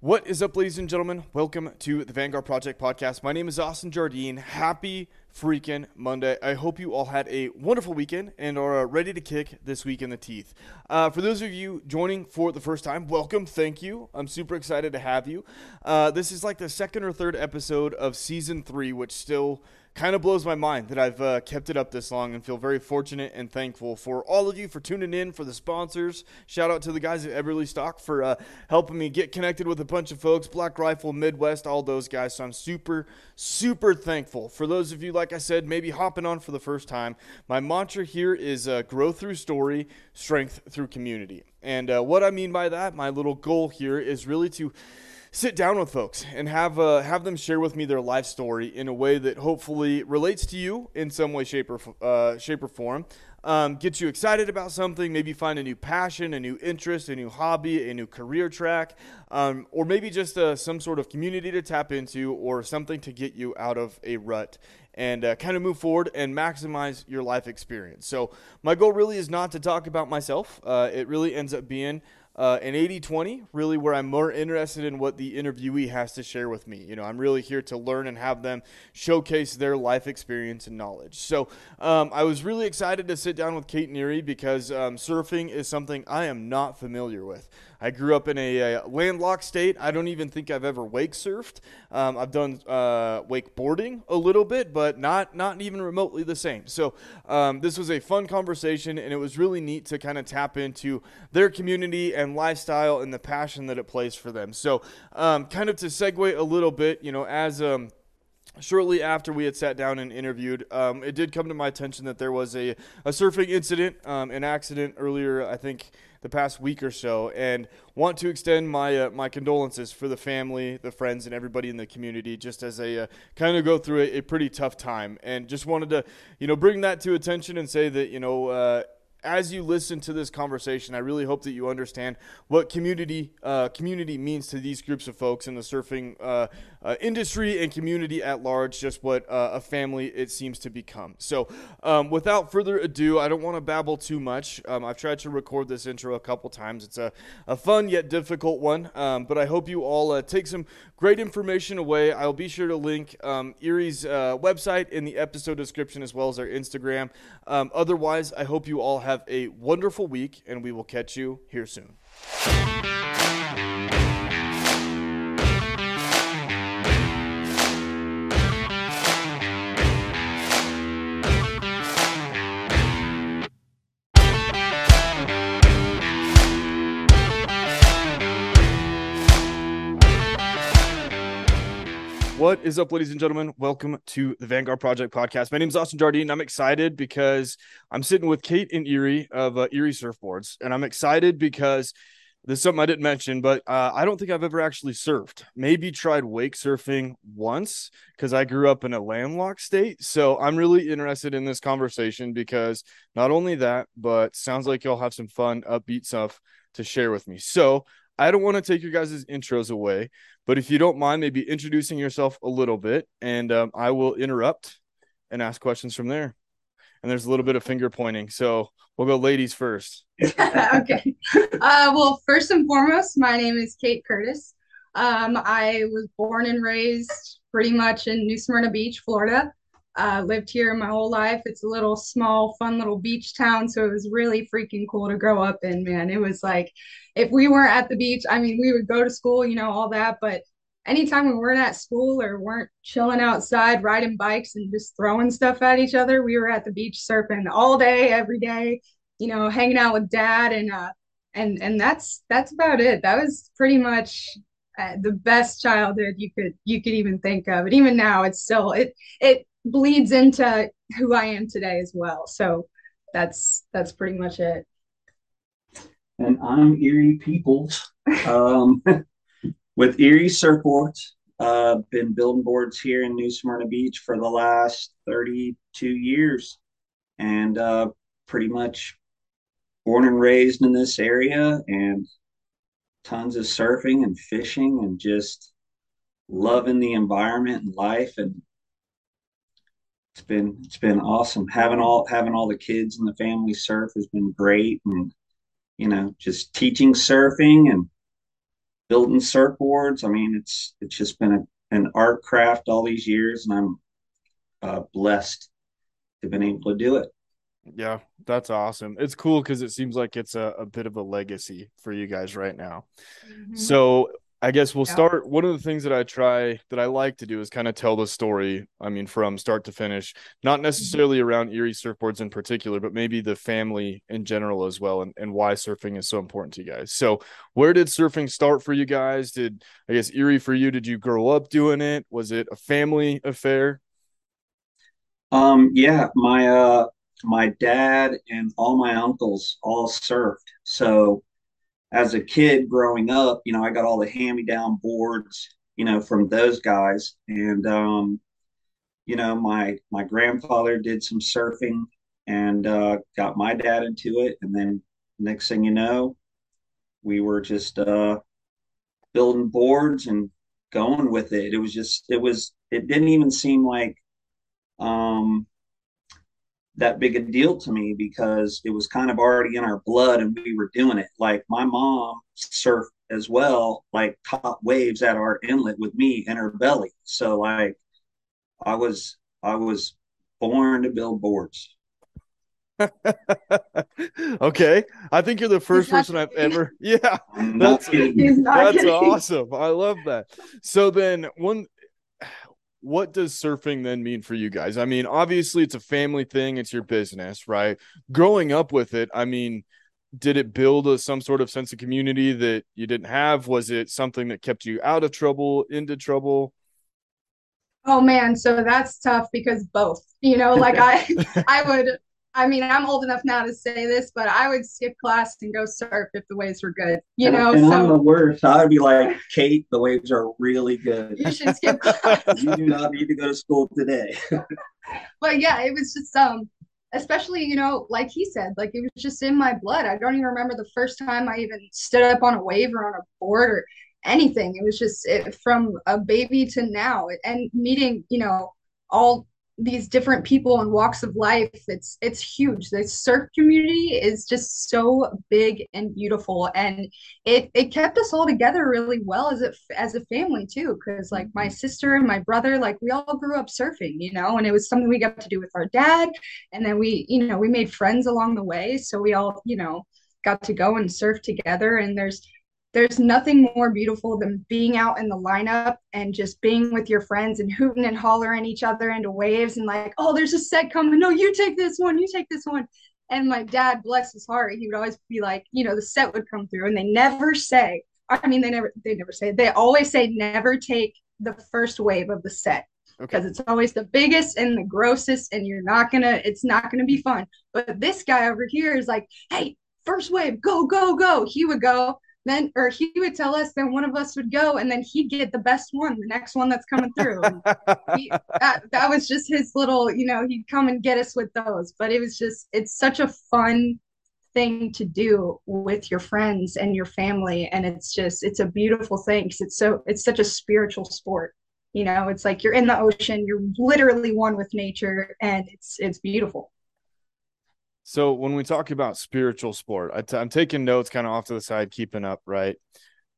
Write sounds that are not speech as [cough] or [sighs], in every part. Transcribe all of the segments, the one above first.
What is up, ladies and gentlemen? Welcome to the Vanguard Project podcast. My name is Austin Jardine. Happy freaking Monday. I hope you all had a wonderful weekend and are uh, ready to kick this week in the teeth. Uh, for those of you joining for the first time, welcome. Thank you. I'm super excited to have you. Uh, this is like the second or third episode of season three, which still kind of blows my mind that I've uh, kept it up this long and feel very fortunate and thankful for all of you for tuning in, for the sponsors. Shout out to the guys at Eberlestock for uh, helping me get connected with a bunch of folks, Black Rifle, Midwest, all those guys. So I'm super, super thankful. For those of you, like I said, maybe hopping on for the first time, my mantra here is uh, grow through story, strength through community. And uh, what I mean by that, my little goal here is really to sit down with folks and have uh, have them share with me their life story in a way that hopefully relates to you in some way, shape, or uh, shape or form. Um, get you excited about something, maybe find a new passion, a new interest, a new hobby, a new career track, um, or maybe just uh, some sort of community to tap into or something to get you out of a rut and uh, kind of move forward and maximize your life experience. So, my goal really is not to talk about myself. Uh, it really ends up being uh, an 80 20, really where I'm more interested in what the interviewee has to share with me. You know, I'm really here to learn and have them showcase their life experience and knowledge. So um, I was really excited to sit down with Kate Neary because um, surfing is something I am not familiar with. I grew up in a, a landlocked state. I don't even think I've ever wake surfed. Um, I've done uh, wakeboarding a little bit, but not not even remotely the same. So um, this was a fun conversation, and it was really neat to kind of tap into their community and lifestyle and the passion that it plays for them. So um, kind of to segue a little bit, you know, as um, shortly after we had sat down and interviewed, um, it did come to my attention that there was a, a surfing incident, um, an accident earlier, I think the past week or so, and want to extend my uh, my condolences for the family, the friends, and everybody in the community. Just as they uh, kind of go through a, a, pretty tough time, and just wanted to you know bring that to attention and say that you know. Uh, as you listen to this conversation, I really hope that you understand what community uh, community means to these groups of folks in the surfing uh, uh, industry and community at large. Just what uh, a family it seems to become. So, um, without further ado, I don't want to babble too much. Um, I've tried to record this intro a couple times. It's a, a fun yet difficult one, um, but I hope you all uh, take some great information away. I'll be sure to link um, Erie's uh, website in the episode description as well as our Instagram. Um, otherwise, I hope you all have a wonderful week, and we will catch you here soon. What is up, ladies and gentlemen? Welcome to the Vanguard Project podcast. My name is Austin Jardine. I'm excited because I'm sitting with Kate and Erie of uh, Erie Surfboards, and I'm excited because this is something I didn't mention, but uh, I don't think I've ever actually surfed. Maybe tried wake surfing once because I grew up in a landlocked state. So I'm really interested in this conversation because not only that, but sounds like y'all have some fun, upbeat stuff to share with me. So I don't want to take your guys' intros away, but if you don't mind, maybe introducing yourself a little bit, and um, I will interrupt and ask questions from there. And there's a little bit of finger pointing, so we'll go ladies first. [laughs] okay. Uh, well, first and foremost, my name is Kate Curtis. Um, I was born and raised pretty much in New Smyrna Beach, Florida. Uh, lived here my whole life. It's a little small, fun little beach town. So it was really freaking cool to grow up in, man. It was like, if we weren't at the beach, I mean, we would go to school, you know, all that. But anytime we weren't at school or weren't chilling outside, riding bikes and just throwing stuff at each other, we were at the beach surfing all day, every day, you know, hanging out with dad. And, uh, and, and that's, that's about it. That was pretty much uh, the best childhood you could you could even think of and even now it's still it it bleeds into who I am today as well. So that's that's pretty much it. And I'm Erie Peoples um, [laughs] with Erie Surfboards. Uh, been building boards here in New Smyrna Beach for the last 32 years, and uh, pretty much born and raised in this area, and tons of surfing and fishing, and just loving the environment and life, and it's been it's been awesome having all having all the kids and the family surf has been great and you know just teaching surfing and building surfboards. I mean, it's it's just been a, an art craft all these years, and I'm uh, blessed to have been able to do it. Yeah, that's awesome. It's cool because it seems like it's a, a bit of a legacy for you guys right now. Mm-hmm. So I guess we'll yeah. start. One of the things that I try that I like to do is kind of tell the story. I mean, from start to finish, not mm-hmm. necessarily around Erie surfboards in particular, but maybe the family in general as well, and, and why surfing is so important to you guys. So, where did surfing start for you guys? Did I guess Erie for you? Did you grow up doing it? Was it a family affair? Um, yeah, my uh, my dad and all my uncles all surfed, so as a kid growing up, you know, I got all the hand me down boards, you know, from those guys. And, um, you know, my, my grandfather did some surfing and, uh, got my dad into it. And then next thing you know, we were just, uh, building boards and going with it. It was just, it was, it didn't even seem like, um, that big a deal to me because it was kind of already in our blood and we were doing it. Like my mom surfed as well, like caught waves at our inlet with me in her belly. So like I was I was born to build boards. [laughs] okay. I think you're the first person I've ever [laughs] yeah. That's, that's awesome. I love that. So then one what does surfing then mean for you guys? I mean, obviously it's a family thing, it's your business, right? Growing up with it, I mean, did it build a, some sort of sense of community that you didn't have? Was it something that kept you out of trouble, into trouble? Oh man, so that's tough because both. You know, like [laughs] I I would I mean, I'm old enough now to say this, but I would skip class and go surf if the waves were good. You know, and so I'm the worst. I'd be like, Kate, the waves are really good. You should skip [laughs] class. you do not need to go to school today. [laughs] but yeah, it was just um, especially you know, like he said, like it was just in my blood. I don't even remember the first time I even stood up on a wave or on a board or anything. It was just it, from a baby to now, and meeting you know all these different people and walks of life it's it's huge. The surf community is just so big and beautiful and it it kept us all together really well as a as a family too because like my mm-hmm. sister and my brother like we all grew up surfing you know and it was something we got to do with our dad and then we you know we made friends along the way so we all you know got to go and surf together and there's there's nothing more beautiful than being out in the lineup and just being with your friends and hooting and hollering each other into waves and like, oh, there's a set coming. No, you take this one, you take this one. And my dad, bless his heart, he would always be like, you know, the set would come through and they never say, I mean, they never, they never say, they always say, never take the first wave of the set because okay. it's always the biggest and the grossest and you're not gonna, it's not gonna be fun. But this guy over here is like, hey, first wave, go, go, go. He would go, then or he would tell us then one of us would go and then he'd get the best one the next one that's coming through. He, [laughs] that, that was just his little you know he'd come and get us with those. But it was just it's such a fun thing to do with your friends and your family. And it's just it's a beautiful thing because it's so it's such a spiritual sport. You know it's like you're in the ocean you're literally one with nature and it's it's beautiful so when we talk about spiritual sport, i t- I'm taking notes kind of off to the side, keeping up, right?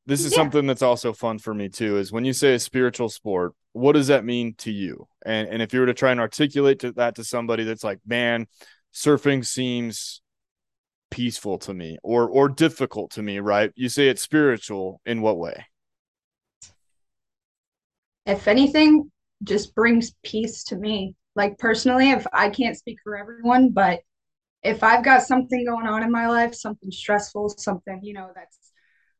This is yeah. something that's also fun for me too. Is when you say a spiritual sport, what does that mean to you? And and if you were to try and articulate to that to somebody that's like, man, surfing seems peaceful to me or or difficult to me, right? You say it's spiritual in what way? If anything, just brings peace to me. Like personally, if I can't speak for everyone, but if I've got something going on in my life, something stressful, something, you know, that's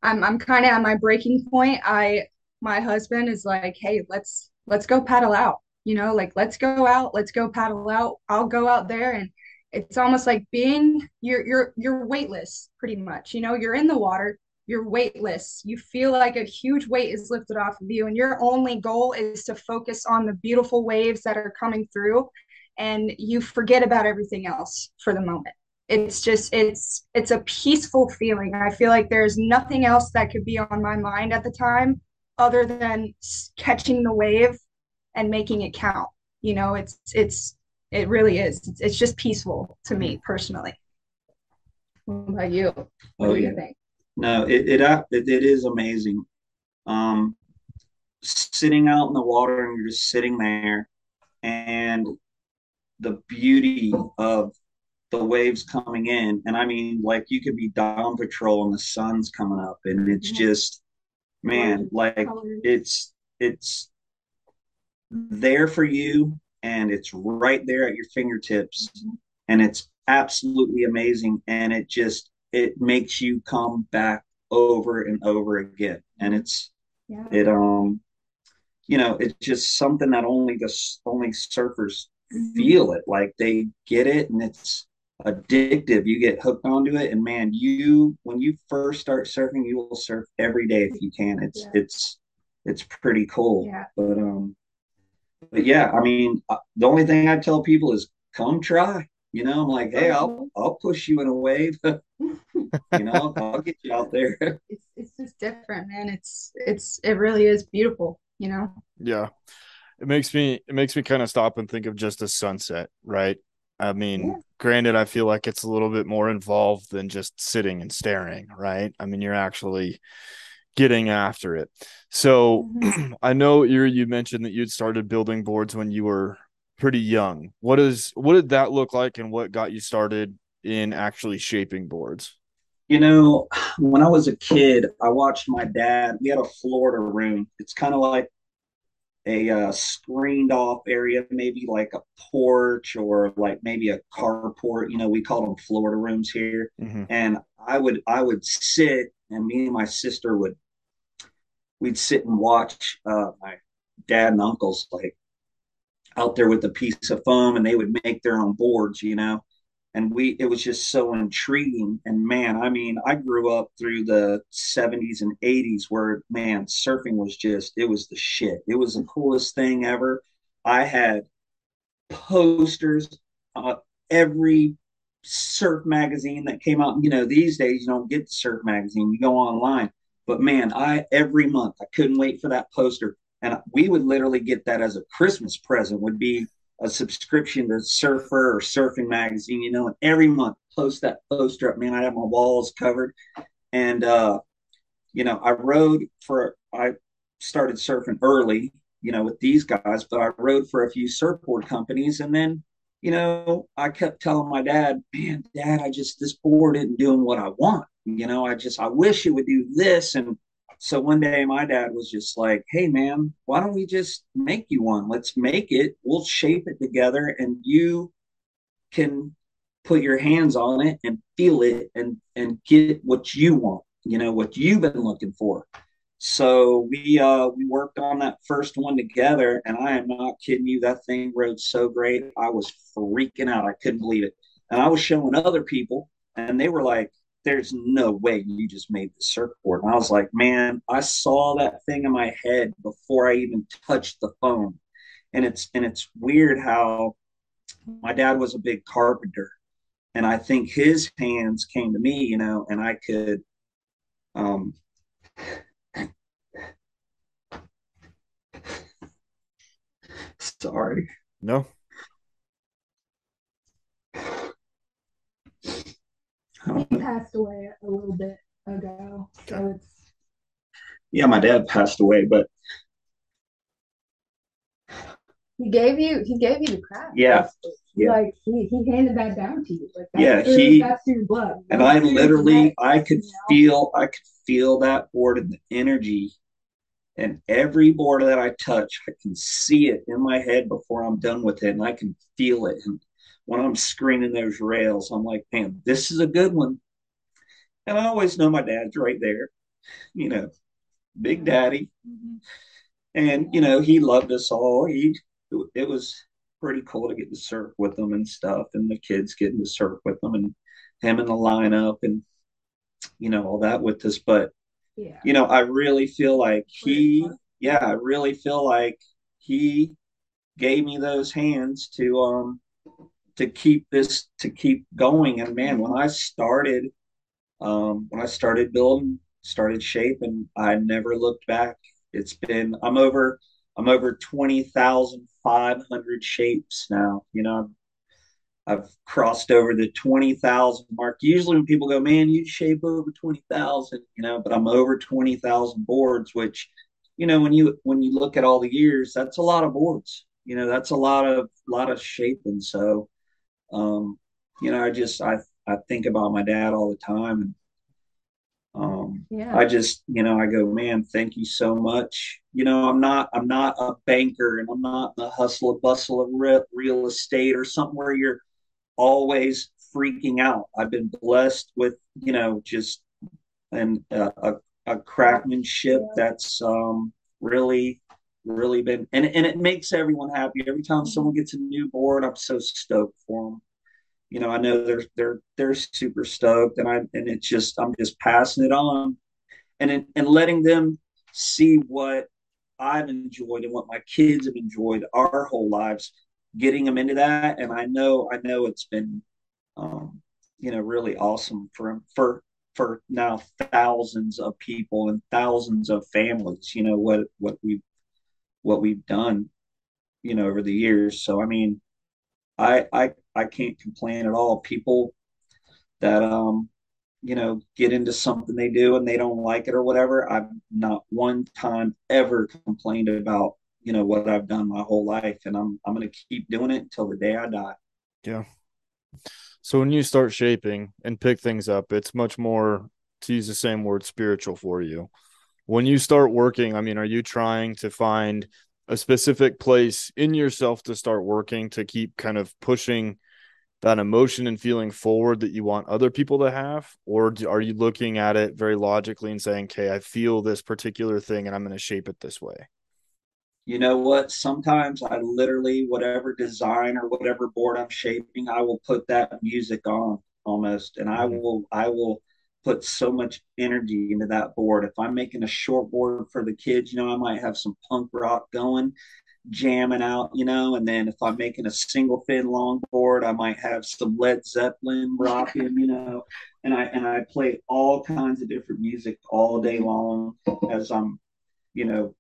I'm I'm kind of at my breaking point. I my husband is like, "Hey, let's let's go paddle out." You know, like let's go out, let's go paddle out. I'll go out there and it's almost like being you're you're you're weightless pretty much. You know, you're in the water, you're weightless. You feel like a huge weight is lifted off of you and your only goal is to focus on the beautiful waves that are coming through and you forget about everything else for the moment. It's just it's it's a peaceful feeling. I feel like there's nothing else that could be on my mind at the time other than catching the wave and making it count. You know it's it's it really is. It's, it's just peaceful to me personally. What about you? What oh, do you yeah. think? No it, it it it is amazing. Um, sitting out in the water and you're just sitting there and the beauty of the waves coming in. And I mean, like you could be dawn patrol and the sun's coming up and it's just, man, like it's, it's there for you and it's right there at your fingertips mm-hmm. and it's absolutely amazing and it just it makes you come back over and over again and it's yeah. it um you know it's just something that only the only surfers. Feel it like they get it and it's addictive you get hooked onto it and man you when you first start surfing you will surf every day if you can it's yeah. it's it's pretty cool yeah. but um but yeah, I mean, uh, the only thing I tell people is come try. You know, I'm like, hey, I'll I'll push you in a wave. [laughs] you know, [laughs] I'll get you out there. It's it's just different, man. It's it's it really is beautiful. You know. Yeah, it makes me it makes me kind of stop and think of just a sunset, right? I mean, yeah. granted, I feel like it's a little bit more involved than just sitting and staring, right? I mean, you're actually getting after it. So mm-hmm. [clears throat] I know you you mentioned that you'd started building boards when you were pretty young. What is what did that look like and what got you started in actually shaping boards? You know, [sighs] when I was a kid, I watched my dad. We had a Florida room. It's kind of like a uh, screened off area, maybe like a porch or like maybe a carport. You know, we call them Florida rooms here. Mm-hmm. And I would I would sit and me and my sister would we'd sit and watch uh, my dad and uncles like out there with a piece of foam and they would make their own boards you know and we it was just so intriguing and man i mean i grew up through the 70s and 80s where man surfing was just it was the shit it was the coolest thing ever i had posters uh, every surf magazine that came out. You know, these days you don't get the surf magazine, you go online. But man, I every month I couldn't wait for that poster. And we would literally get that as a Christmas present, would be a subscription to Surfer or Surfing Magazine, you know, and every month post that poster up. Man, I have my walls covered. And uh, you know, I rode for I started surfing early, you know, with these guys, but I rode for a few surfboard companies and then you know, I kept telling my dad, man, dad, I just, this board isn't doing what I want. You know, I just, I wish it would do this. And so one day my dad was just like, hey, man, why don't we just make you one? Let's make it. We'll shape it together and you can put your hands on it and feel it and, and get what you want, you know, what you've been looking for. So we uh, we worked on that first one together, and I am not kidding you. That thing rode so great. I was freaking out. I couldn't believe it. And I was showing other people, and they were like, "There's no way you just made the surfboard." And I was like, "Man, I saw that thing in my head before I even touched the foam." And it's and it's weird how my dad was a big carpenter, and I think his hands came to me, you know, and I could. Um, [laughs] Sorry. No. He um, passed away a little bit ago, so it's. Yeah, my dad passed away, but he gave you he gave you the craft. Yeah. yeah. Like he, he handed that down to you. Like yeah, through, he that's through blood. And I literally I could you know? feel I could feel that board and the energy and every board that I touch, I can see it in my head before I'm done with it, and I can feel it. And when I'm screening those rails, I'm like, man, this is a good one. And I always know my dad's right there, you know, Big Daddy. Mm-hmm. And you know, he loved us all. He it was pretty cool to get to surf with them and stuff, and the kids getting to surf with them, and him in the lineup, and you know all that with us. But yeah. you know, I really feel like he, yeah, I really feel like he gave me those hands to um to keep this to keep going. And man, when I started, um, when I started building, started shaping, I never looked back. It's been I'm over I'm over twenty thousand five hundred shapes now. You know, I've crossed over the 20,000 mark. Usually when people go, man, you shape over 20,000, you know, but I'm over 20,000 boards, which, you know, when you, when you look at all the years, that's a lot of boards, you know, that's a lot of, lot of shaping. So, um, you know, I just, I, I think about my dad all the time and, um, yeah. I just, you know, I go, man, thank you so much. You know, I'm not, I'm not a banker and I'm not the hustle and bustle of re- real estate or something where you're always freaking out. I've been blessed with, you know, just and uh, a, a craftsmanship that's um, really, really been, and, and it makes everyone happy. Every time someone gets a new board, I'm so stoked for them. You know, I know they're they're they're super stoked, and I and it's just I'm just passing it on, and it, and letting them see what I've enjoyed and what my kids have enjoyed our whole lives getting them into that. And I know, I know it's been, um, you know, really awesome for for for now thousands of people and thousands of families. You know what what we've what we've done, you know, over the years. So I mean, I I I can't complain at all. People that um you know get into something they do and they don't like it or whatever i've not one time ever complained about you know what I've done my whole life, and I'm I'm going to keep doing it until the day I die. Yeah. So when you start shaping and pick things up, it's much more to use the same word spiritual for you. When you start working, I mean, are you trying to find a specific place in yourself to start working to keep kind of pushing that emotion and feeling forward that you want other people to have or do, are you looking at it very logically and saying okay i feel this particular thing and i'm going to shape it this way you know what? Sometimes I literally, whatever design or whatever board I'm shaping, I will put that music on almost, and I mm-hmm. will, I will put so much energy into that board. If I'm making a short board for the kids, you know, I might have some punk rock going, jamming out, you know, and then if I'm making a single fin long board, I might have some Led Zeppelin rocking, you know, and I and I play all kinds of different music all day long as I'm, you know,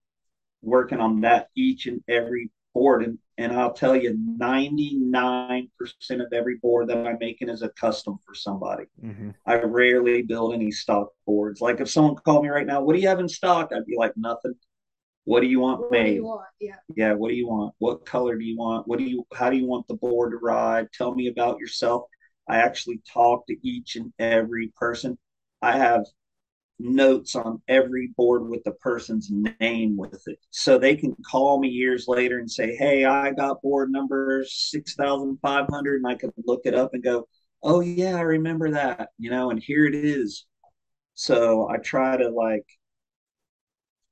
working on that each and every board. And, and I'll tell you, 99% of every board that I'm making is a custom for somebody. Mm-hmm. I rarely build any stock boards. Like if someone called me right now, what do you have in stock? I'd be like, nothing. What do you want what made? You want? Yeah. Yeah. What do you want? What color do you want? What do you, how do you want the board to ride? Tell me about yourself. I actually talk to each and every person. I have notes on every board with the person's name with it. So they can call me years later and say, Hey, I got board number 6,500. And I can look it up and go, Oh, yeah, I remember that, you know, and here it is. So I try to like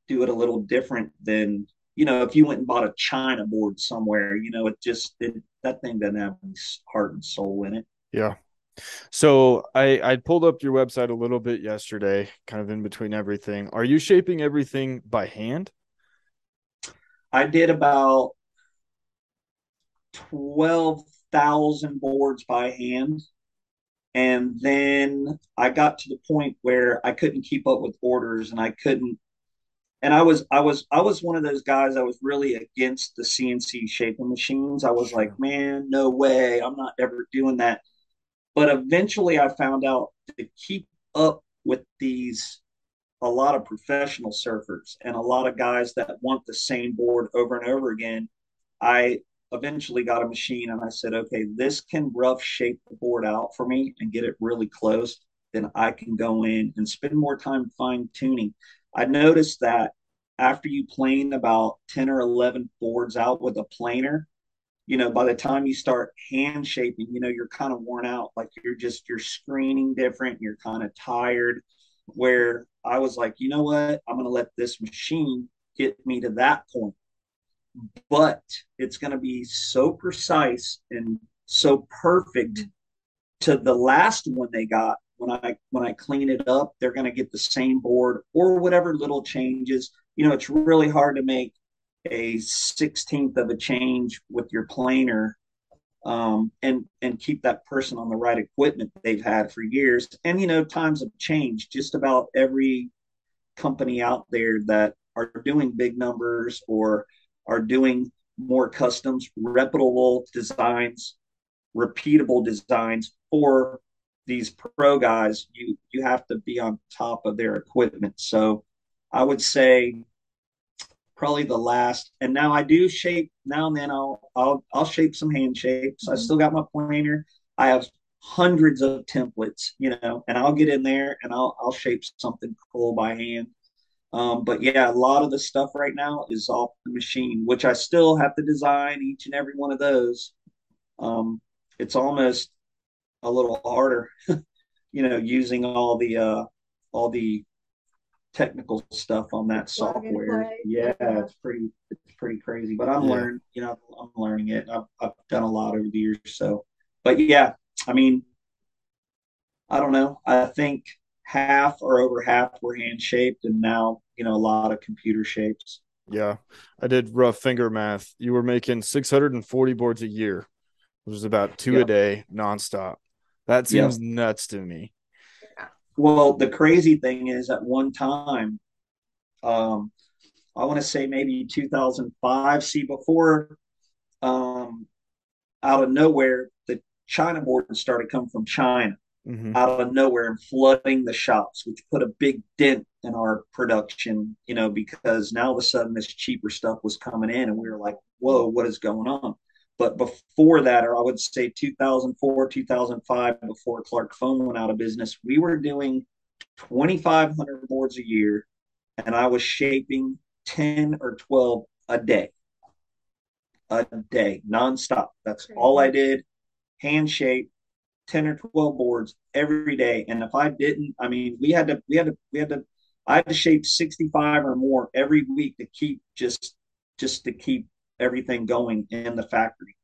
do it a little different than, you know, if you went and bought a China board somewhere, you know, it just, it, that thing doesn't have any heart and soul in it. Yeah. So I I pulled up your website a little bit yesterday, kind of in between everything. Are you shaping everything by hand? I did about twelve thousand boards by hand, and then I got to the point where I couldn't keep up with orders, and I couldn't. And I was I was I was one of those guys. I was really against the CNC shaping machines. I was like, man, no way, I'm not ever doing that but eventually, I found out to keep up with these a lot of professional surfers and a lot of guys that want the same board over and over again. I eventually got a machine and I said, okay, this can rough shape the board out for me and get it really close. Then I can go in and spend more time fine tuning. I noticed that after you plane about 10 or 11 boards out with a planer, you know, by the time you start hand shaping, you know, you're kind of worn out. Like you're just, you're screening different. You're kind of tired. Where I was like, you know what? I'm going to let this machine get me to that point. But it's going to be so precise and so perfect mm-hmm. to the last one they got when I when I clean it up, they're going to get the same board or whatever little changes. You know, it's really hard to make a 16th of a change with your planer um, and and keep that person on the right equipment they've had for years. And you know, times have changed. Just about every company out there that are doing big numbers or are doing more customs, reputable designs repeatable designs for these pro guys, you you have to be on top of their equipment. So I would say probably the last. And now I do shape now and then. I'll I'll I'll shape some hand shapes. Mm-hmm. I still got my planer. I have hundreds of templates, you know, and I'll get in there and I'll I'll shape something cool by hand. Um, but yeah, a lot of the stuff right now is off the machine, which I still have to design each and every one of those. Um, it's almost a little harder, [laughs] you know, using all the uh, all the technical stuff on that software. Yeah, yeah, it's pretty it's pretty crazy. But I'm yeah. learning, you know, I'm learning it. I've I've done a lot over the years. So, but yeah, I mean, I don't know. I think half or over half were hand shaped, and now you know a lot of computer shapes. Yeah, I did rough finger math. You were making 640 boards a year, which is about two yep. a day, nonstop. That seems yep. nuts to me. Well, the crazy thing is, at one time, um, I want to say maybe 2005. See, before, um, out of nowhere, the China boards started coming from China mm-hmm. out of nowhere and flooding the shops, which put a big dent in our production. You know, because now all of a sudden this cheaper stuff was coming in, and we were like, "Whoa, what is going on?" But before that, or I would say 2004, 2005, before Clark Foam went out of business, we were doing 2,500 boards a year, and I was shaping 10 or 12 a day. A day, nonstop. That's all I did. Hand shape, 10 or 12 boards every day. And if I didn't, I mean, we had to, we had to, we had to, I had to shape 65 or more every week to keep just, just to keep everything going in the factory.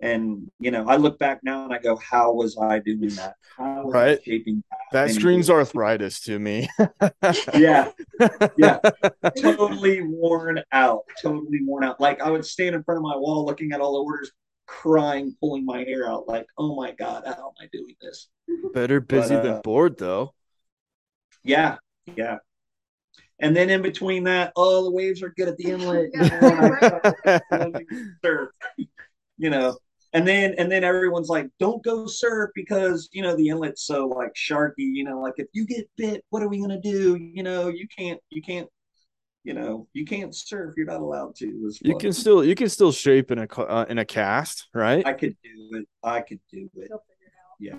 And you know, I look back now and I go, "How was I doing that? How right? shaping that? That screams arthritis to me. [laughs] yeah, yeah, [laughs] totally worn out, totally worn out. Like I would stand in front of my wall, looking at all the orders, crying, pulling my hair out, like, "Oh my god, how am I doing this?" Better busy but, uh, than bored, though. Yeah, yeah. And then in between that, oh, the waves are good at the [laughs] inlet. [laughs] [laughs] you know, and then and then everyone's like, don't go surf because you know the inlet's so like sharky. You know, like if you get bit, what are we gonna do? You know, you can't you can't you know you can't surf. You're not allowed to. You can still you can still shape in a uh, in a cast, right? I could do it. I could do it. Yeah.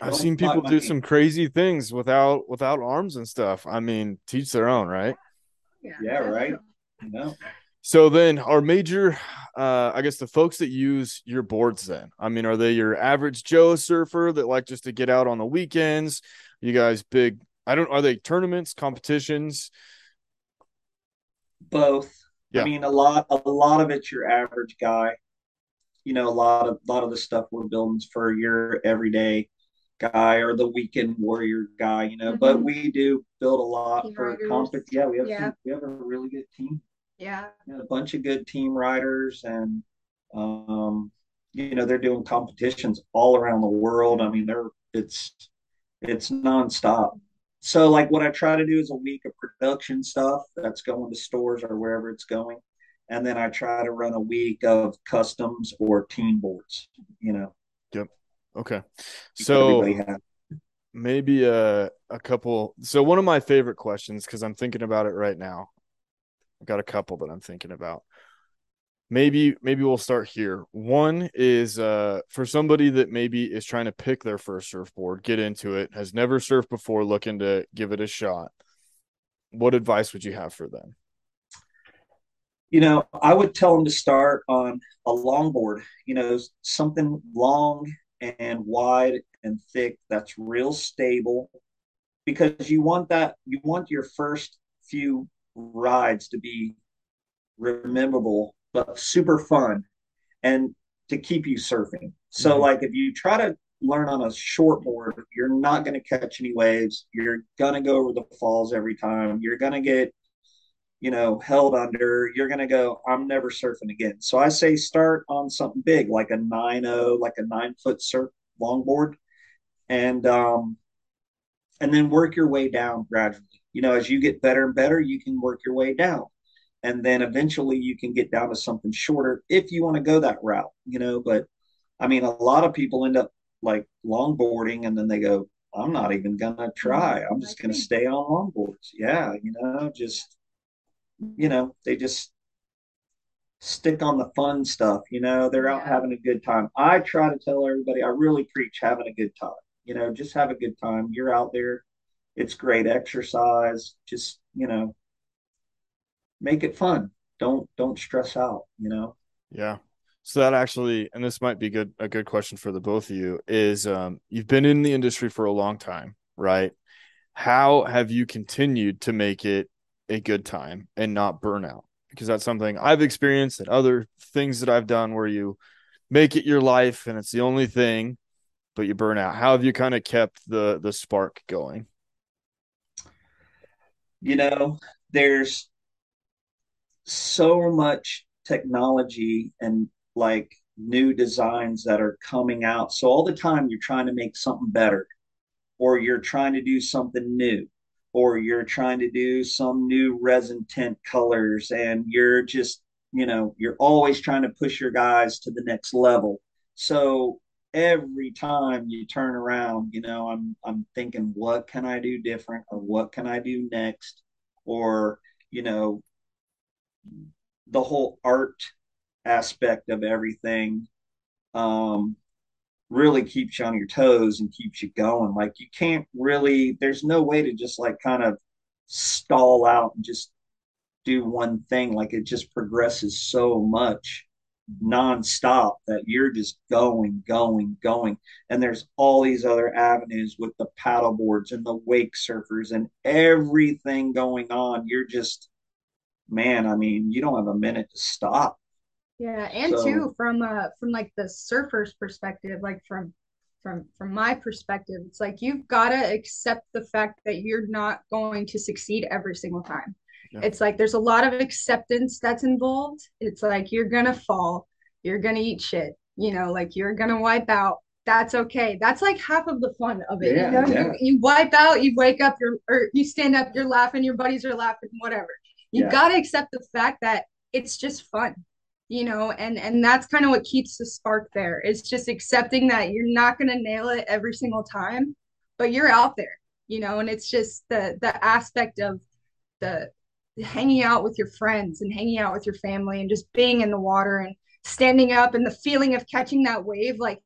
I've seen people do some crazy things without without arms and stuff. I mean, teach their own, right? Yeah, yeah right. No. So then, our major, uh, I guess the folks that use your boards, then, I mean, are they your average Joe surfer that like just to get out on the weekends? You guys big? I don't. Are they tournaments, competitions? Both. Yeah. I mean, a lot, a lot of it's your average guy. You know, a lot of, a lot of the stuff we're building for your everyday guy or the weekend warrior guy, you know. Mm-hmm. But we do build a lot team for competition. Yeah, we have yeah. Some, we have a really good team. Yeah. a bunch of good team riders and um you know they're doing competitions all around the world. I mean they're it's it's nonstop. So like what I try to do is a week of production stuff that's going to stores or wherever it's going. And then I try to run a week of customs or team boards, you know. Okay. So maybe a a couple. So one of my favorite questions, because I'm thinking about it right now. I've got a couple that I'm thinking about. Maybe maybe we'll start here. One is uh for somebody that maybe is trying to pick their first surfboard, get into it, has never surfed before, looking to give it a shot. What advice would you have for them? You know, I would tell them to start on a longboard, you know, something long and wide and thick that's real stable because you want that you want your first few rides to be rememberable but super fun and to keep you surfing. So mm-hmm. like if you try to learn on a short board you're not going to catch any waves. You're going to go over the falls every time. You're going to get you know held under you're going to go i'm never surfing again so i say start on something big like a 9-0 like a nine foot surf longboard and um and then work your way down gradually you know, as you get better and better, you can work your way down. And then eventually you can get down to something shorter if you want to go that route, you know. But I mean, a lot of people end up like longboarding and then they go, I'm not even gonna try. I'm just gonna stay on longboards. Yeah, you know, just you know, they just stick on the fun stuff. You know, they're out Yeah. having a good time. I try to tell everybody, I really preach having a good time. You know, just have a good time. You're out there. It's great exercise. Just, you know, make it fun. Don't don't stress out, you know. Yeah. So that actually, and this might be good a good question for the both of you, is um, you've been in the industry for a long time, right? How have you continued to make it a good time and not burnout? Because that's something I've experienced and other things that I've done where you make it your life and it's the only thing, but you burn out. How have you kind of kept the the spark going? You know, there's so much technology and like new designs that are coming out. So all the time you're trying to make something better or you're trying to do something new or you're trying to do some new resin tint colors and you're just, you know, you're always trying to push your guys to the next level. So every time you turn around, you know, I'm I'm thinking what can I do different or what can I do next or you know the whole art aspect of everything um, really keeps you on your toes and keeps you going. Like you can't really, there's no way to just like kind of stall out and just do one thing. Like it just progresses so much nonstop that you're just going, going, going. And there's all these other avenues with the paddle boards and the wake surfers and everything going on. You're just, man, I mean, you don't have a minute to stop. Yeah, and So, too from uh from like the surfer's perspective, like from from from my perspective, it's like you've got to accept the fact that you're not going to succeed every single time. Yeah. It's like there's a lot of acceptance that's involved. It's like you're gonna fall, you're gonna eat shit, you know, like you're gonna wipe out. That's okay. That's like half of the fun of it. You yeah, know, yeah, you, you wipe out, you wake up, you're or you stand up, you're laughing, your buddies are laughing, whatever. You got to accept the fact that it's just fun you know and and that's kind of what keeps the spark there. It's just accepting that you're not going to nail it every single time but you're out there you know and it's just the the aspect of the hanging out with your friends and hanging out with your family and just being in the water and standing up and the feeling of catching that wave like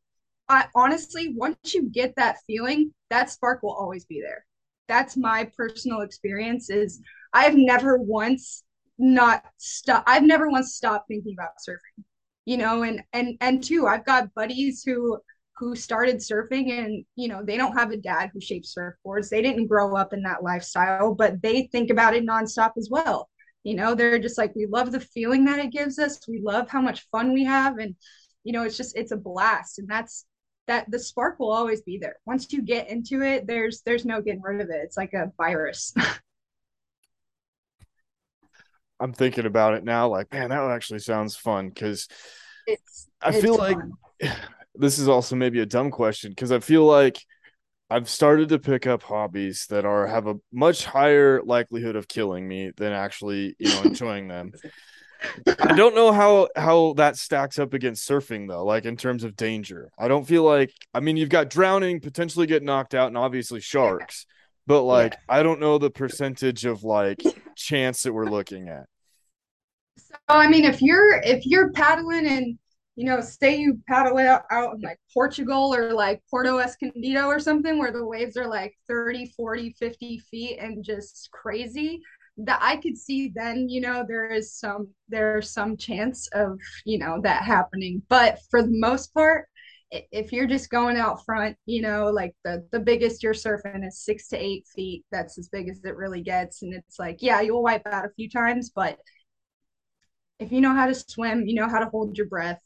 I honestly once you get that feeling that spark will always be there. That's my personal experience is I've never once not stop I've never once stopped thinking about surfing. You know, and and and two, I've got buddies who who started surfing and you know they don't have a dad who shapes surfboards. They didn't grow up in that lifestyle but they think about it nonstop as well. You know they're just like we love the feeling that it gives us. We love how much fun we have. And you know it's just it's a blast. And that's that the spark will always be there. Once you get into it there's there's no getting rid of it. It's like a virus [laughs] I'm thinking about it now, like, man, that actually sounds fun because it's I feel like fun [sighs] this is also maybe a dumb question because I feel like I've started to pick up hobbies that are have a much higher likelihood of killing me than actually, you know, enjoying them. I [laughs] don't know how how that stacks up against surfing though, like in terms of danger. I don't feel like I mean you've got drowning, potentially get knocked out, and obviously sharks, but yeah like I don't know the percentage of like chance that we're looking at. I mean, if you're if you're paddling and you know, say you paddle out, out in like Portugal or like Porto Escondido or something where the waves are like 30, 40, 50 feet and just crazy, that I could see then, you know, there is some there's some chance of, you know, that happening. But for the most part, if you're just going out front, you know, like the the biggest you're surfing is six to eight feet. That's as big as it really gets. And it's like, yeah, you'll wipe out a few times, but if you know how to swim, you know how to hold your breath,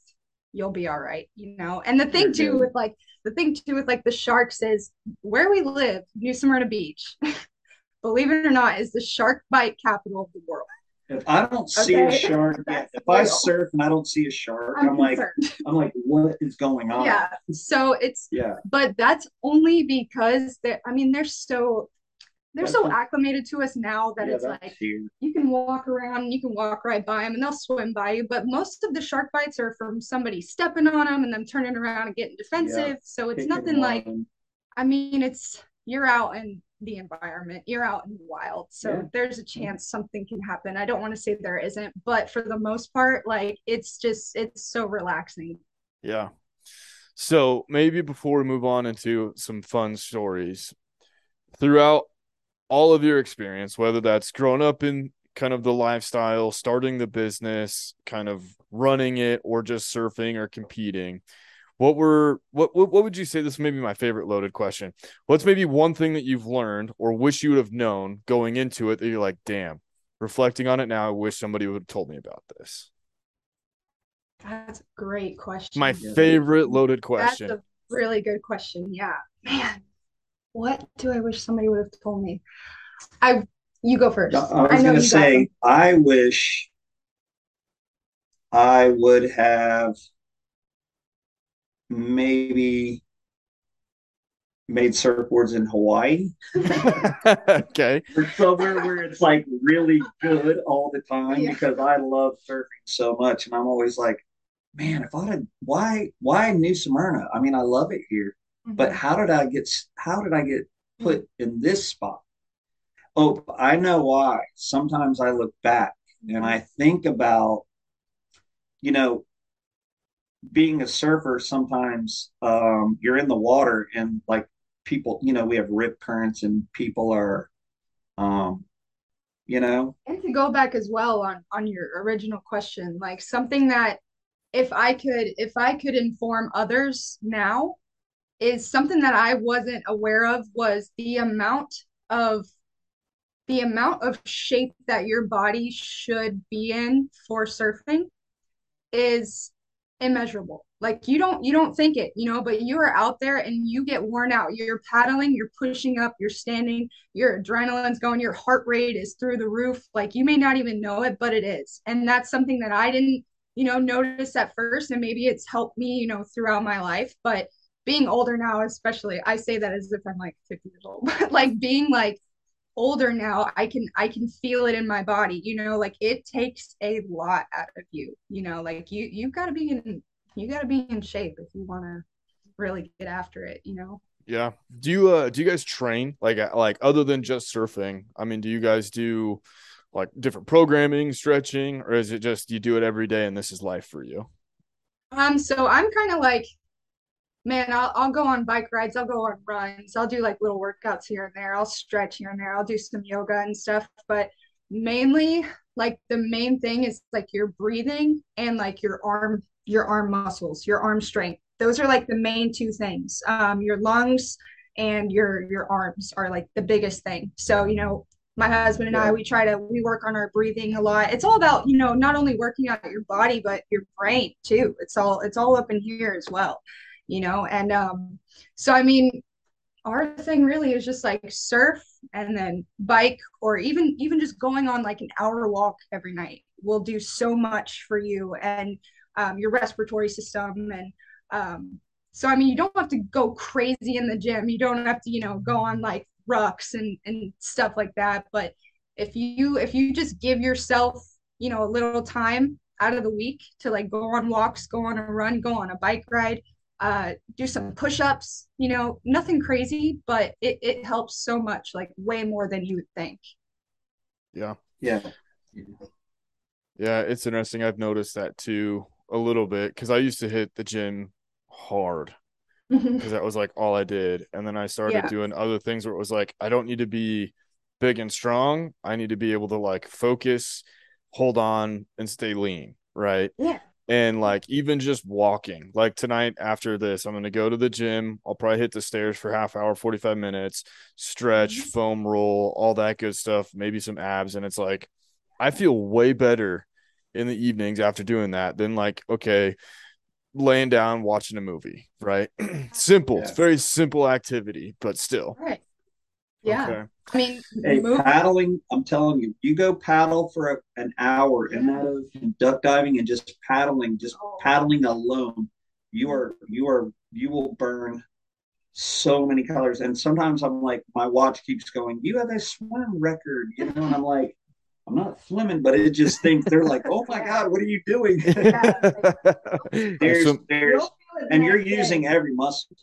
you'll be all right, you know. And the thing too with like the thing too with like the sharks is where we live, New Smyrna Beach, [laughs] believe it or not, is the shark bite capital of the world. If I don't see a shark, [laughs] if I surf and I don't see a shark, I'm I'm like. [laughs] I'm like, what is going on? Yeah. So it's Yeah, but that's only because they I mean they're so they're so acclimated to us now that Yeah, it's like here. you can walk around and you can walk right by them and they'll swim by you. But most of the shark bites are from somebody stepping on them and them turning around and getting defensive. So it's Kicking nothing like, running. I mean, it's you're out in the environment, you're out in the wild. So Yeah. there's a chance something can happen. I don't want to say there isn't, but for the most part, like it's just, it's so relaxing. Yeah. So maybe before we move on into some fun stories, throughout all of your experience, whether that's growing up in kind of the lifestyle, starting the business, kind of running it, or just surfing or competing, what were what what, what would you say? This may be my favorite loaded question. What's maybe one thing that you've learned or wish you would have known going into it that you're like, damn, reflecting on it now, I wish somebody would have told me about this. That's a great question. My favorite loaded question. That's a really good question. Yeah. Man, what do I wish somebody would have told me? I you go first. I was know gonna say. I wish I would have maybe made surfboards in Hawaii [laughs] okay. somewhere where it's like really good all the time Yeah. because I love surfing so much, and I'm always like, man, if I had why why New Smyrna? I mean, I love it here, but Mhm. how did I get how did I get put in this spot? Oh, I know why. Sometimes I look back and I think about, you know, being a surfer, sometimes um, you're in the water and like people, you know, we have rip currents and people are, um, you know, And to go back as well on on your original question, like something that if I could if I could inform others now is something that I wasn't aware of was the amount of the amount of shape that your body should be in for surfing is immeasurable. Like you don't you don't think it, you know, but you are out there and you get worn out. You're paddling, you're pushing up, you're standing, your adrenaline's going, your heart rate is through the roof. Like you may not even know it, but it is. And that's something that I didn't, you know, notice at first and maybe it's helped me, you know, throughout my life, but being older now especially, I say that as if I'm like 50 years old, [laughs] but like being like older now i can i can feel it in my body you know like it takes a lot out of you you know like you you've got to be in you got to be in shape if you want to really get after it you know Yeah. Do you uh do you guys train like like other than just surfing? I mean, do you guys do like different programming, stretching, or is it just you do it every day and this is life for you? um so i'm kind of like man I'll, I'll go on bike rides i'll go on runs i'll do like little workouts here and there i'll stretch here and there i'll do some yoga and stuff but mainly like the main thing is like your breathing and like your arm your arm muscles your arm strength. Those are like the main two things. Um your lungs and your your arms are like the biggest thing. So you know my husband and I we try to we work on our breathing a lot. It's all about you know not only working out your body but your brain too. It's all it's all up in here as well you know? And um so i mean our thing really is just like surf and then bike or even even just going on like an hour walk every night will do so much for you and um, your respiratory system and um, so i mean you don't have to go crazy in the gym. You don't have to you know go on like rucks and and stuff like that. But if you if you just give yourself you know a little time out of the week to like go on walks go on a run go on a bike ride uh, do some push-ups, you know, nothing crazy, but it, it helps so much, like way more than you would think. Yeah. yeah. Yeah, it's interesting. I've noticed that too a little bit because I used to hit the gym hard because that was like all I did. And then I started Yeah. doing other things where it was like, I don't need to be big and strong. I need to be able to like focus, hold on, and stay lean. Right. Yeah. And like even just walking, like tonight after this, I'm going to go to the gym. I'll probably hit the stairs for half hour, 45 minutes, stretch, Mhm. foam roll, all that good stuff, maybe some abs. And it's like, I feel way better in the evenings after doing that than like, okay, laying down watching a movie, right? [clears throat] simple. It's very simple activity, but still. Right. Yeah. Okay. I mean, Hey, paddling, I'm telling you, you go paddle for a, an hour in that ocean, duck diving and just paddling, just Oh. paddling alone, you are you are you will burn so many colors. And sometimes I'm like, my watch keeps going, You have a swim record, you know, and I'm like, I'm not swimming, but it just thinks they're like, Oh my God, what are you doing? [laughs] there's, there's, and you're using every muscle.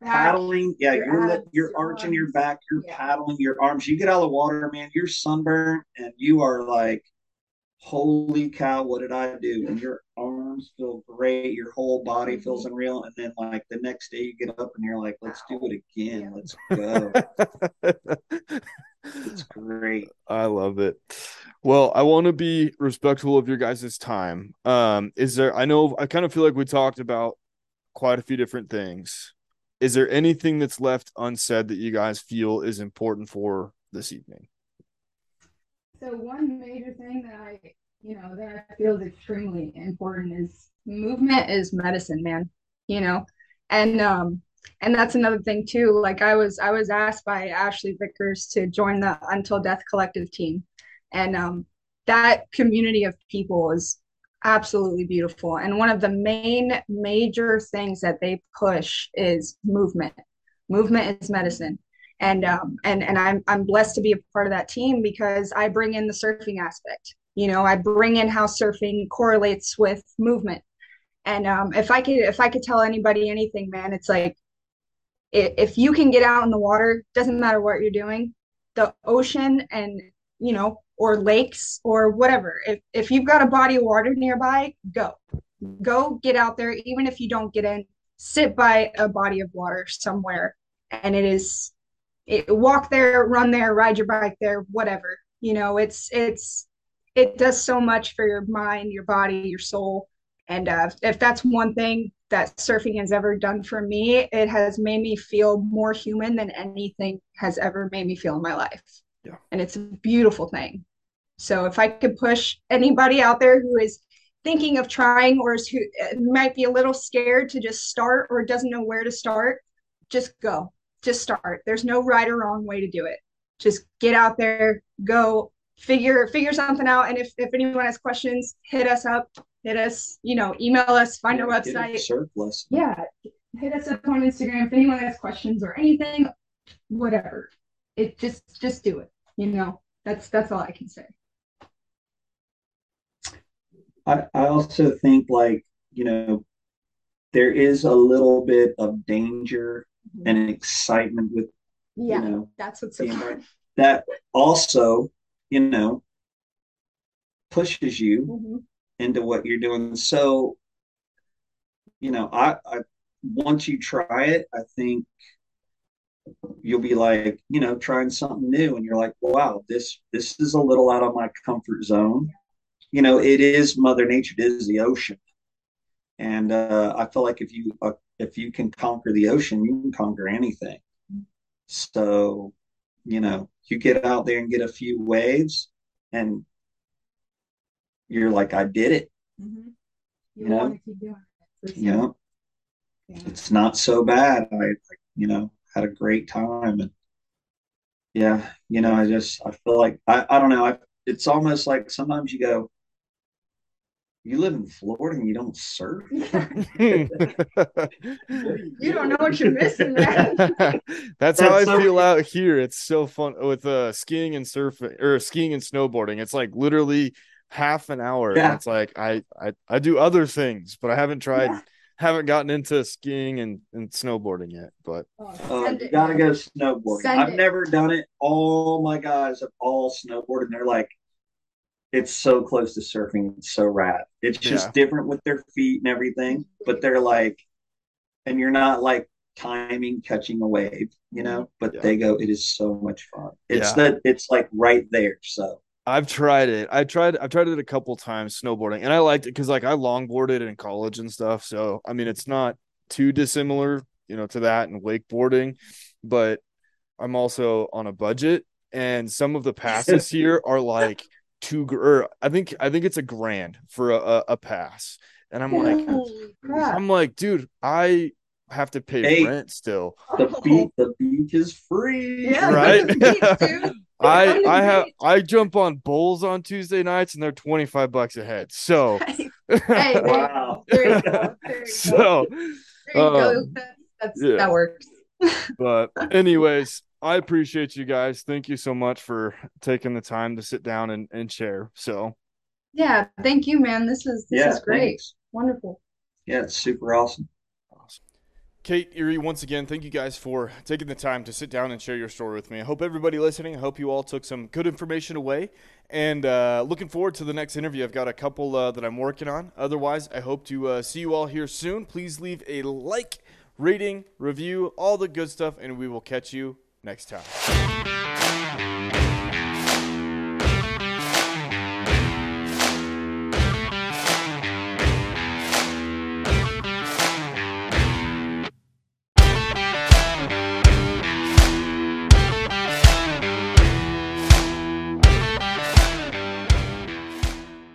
Paddling, yeah, your you're you're your arching your back, you're Yeah. paddling your arms. You get out of the water, man, you're sunburned, and you are like, holy cow, what did I do? And your arms feel great, your whole body Mm-hmm. feels unreal, and then like the next day you get up and you're like, let's do it again, let's go. It's [laughs] great. I love it. Well, I want to be respectful of your guys' time. Um, is there, I know, I kind of feel like we talked about quite a few different things. Is there anything that's left unsaid that you guys feel is important for this evening? So one major thing that I, you know, that I feel is extremely important is movement is medicine, man. You know, and um, and that's another thing too. Like I was, I was asked by Ashley Vickers to join the Until Death Collective team, and um, that community of people is absolutely beautiful. And one of the main major things that they push is movement. Movement is medicine and um and and I'm I'm blessed to be a part of that team because I bring in the surfing aspect. You know, I bring in how surfing correlates with movement. And um if I could if I could tell anybody anything, man, it's like if you can get out in the water, doesn't matter what you're doing, the ocean and you know, or lakes or whatever. If if you've got a body of water nearby, go. Go get out there even if you don't get in, sit by a body of water somewhere and it is it, walk there, run there, ride your bike there, whatever. You know, it's it's it does so much for your mind, your body, your soul. And uh, if that's one thing that surfing has ever done for me, it has made me feel more human than anything has ever made me feel in my life. Yeah. And it's a beautiful thing. So if I could push anybody out there who is thinking of trying or is who uh, might be a little scared to just start or doesn't know where to start, just go just start. There's no right or wrong way to do it. Just get out there, go figure figure something out. And if if anyone has questions, hit us up, hit us, you know, email us, find our website. Surf lesson. Yeah, hit us up on Instagram if anyone has questions or anything, whatever. It just just do it. You know, that's that's all I can say. I, I also think like, you know, there is a little bit of danger and excitement with, Yeah, you know, that's what's so fun. that also, you know, pushes you Mhm. into what you're doing. So, you know, I, I once you try it, I think you'll be like, you know, trying something new, and you're like, wow, this this is a little out of my comfort zone. You know, it is Mother Nature, it is the ocean, and uh, I feel like if you uh, if you can conquer the ocean, you can conquer anything. So, you know, you get out there and get a few waves, and you're like, I did it. Mhm. You You know? to keep doing it. for You know, Yeah. it's not so bad. I, you know, had a great time, and yeah, you know, I just I feel like I I don't know. I, it's almost like sometimes you go, you live in Florida and you don't surf. [laughs] You don't know what you're missing, man. [laughs] That's how I so- feel out here. It's so fun with uh skiing and surfing or skiing and snowboarding. It's like literally half an hour. and Yeah. It's like I, I I do other things, but I haven't tried Yeah. Haven't gotten into skiing and, and snowboarding yet. But Uh, Send you gotta go snowboarding. Send I've it. never done it. All my guys have all snowboarded. And they're like, it's so close to surfing. It's so rad. It's just Yeah. different with their feet and everything. But they're like, and you're not like timing catching a wave, you know. But Yeah. they go, it is so much fun. It's Yeah. that it's like right there. So I've tried it. I tried I've tried it a couple times snowboarding and I liked it because like I longboarded in college and stuff. So I mean it's not too dissimilar, you know, to that and wakeboarding, but I'm also on a budget and some of the [laughs] passes here are like two gr- or I think I think it's a grand for a, a, a pass. And I'm like crap. I'm like, dude, I have to pay Hey. rent still. the beach, the beach is free. Yeah, Right? the beach, dude. [laughs] I I have. I jump on bowls on Tuesday nights and they're 25 bucks a head. So [laughs] Hey, there Wow. go. There you go. There you go. [laughs] so There you go. um, That's, That's Yeah. that works. [laughs] But anyways, I appreciate you guys. Thank you so much for taking the time to sit down and, and share. So Yeah, thank you, man. This is this Yeah, is great. thanks. Wonderful. Yeah, it's super awesome. Kate, Erie, once again, thank you guys for taking the time to sit down and share your story with me. I hope everybody listening, I hope you all took some good information away. And uh, looking forward to the next interview. I've got a couple uh, that I'm working on. Otherwise, I hope to uh, see you all here soon. Please leave a like, rating, review, all the good stuff, and we will catch you next time.